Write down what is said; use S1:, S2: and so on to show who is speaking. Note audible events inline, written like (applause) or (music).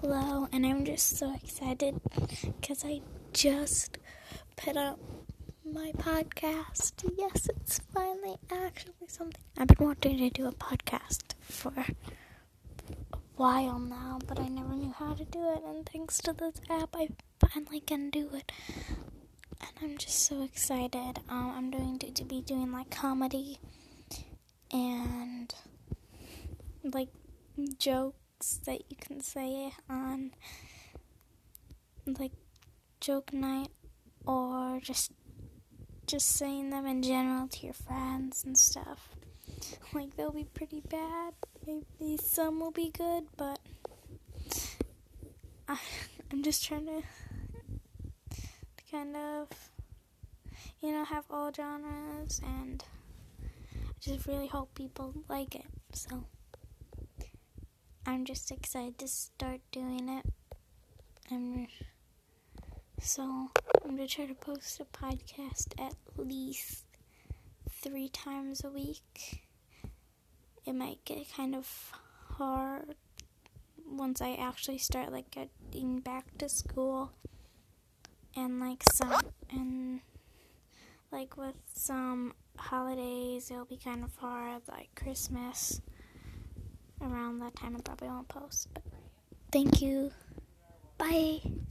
S1: Hello, and I'm just so excited because I just put up my podcast. Yes, it's finally actually something. I've been wanting to do a podcast for a while now, but I never knew how to do it, and thanks to this app, I finally can do it. And I'm just so excited. Um, I'm going to, to be doing like comedy and like that you can say on like joke night or just just saying them in general to your friends and stuff. Like they'll be pretty bad. Maybe some will be good, but I, (laughs) I'm just trying to, to kind of you know have all genres and I just really hope people like it. So I'm just excited to start doing it. I'm so I'm gonna try to post a podcast at least three times a week. It might get kind of hard once I actually start like getting back to school and like some and like with some holidays it'll be kind of hard like Christmas around that time I probably won't post. But thank you. Bye.